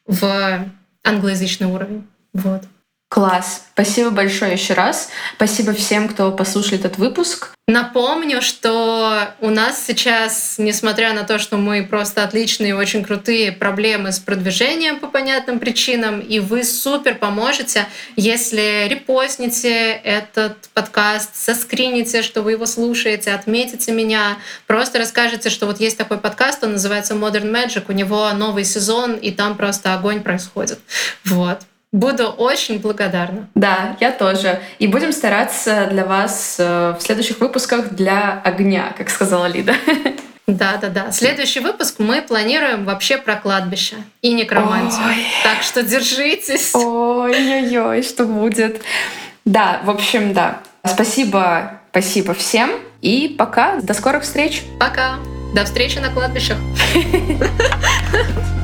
в англоязычный уровень. Вот. Класс. Спасибо большое еще раз. Спасибо всем, кто послушал этот выпуск. Напомню, что у нас сейчас, несмотря на то, что мы просто отличные, очень крутые проблемы с продвижением по понятным причинам, и вы супер поможете, если репостните этот подкаст, соскрините, что вы его слушаете, отметите меня, просто расскажете, что вот есть такой подкаст, он называется Modern Magic, у него новый сезон, и там просто огонь происходит. Вот. Буду очень благодарна. Да, я тоже. И будем стараться для вас э, в следующих выпусках для огня, как сказала Лида. Да-да-да. Следующий выпуск мы планируем вообще про кладбище и некромантию. Ой. Так что держитесь. Ой-ой-ой, что будет. Да, в общем, да. Спасибо, спасибо всем. И пока. До скорых встреч. Пока. До встречи на кладбищах.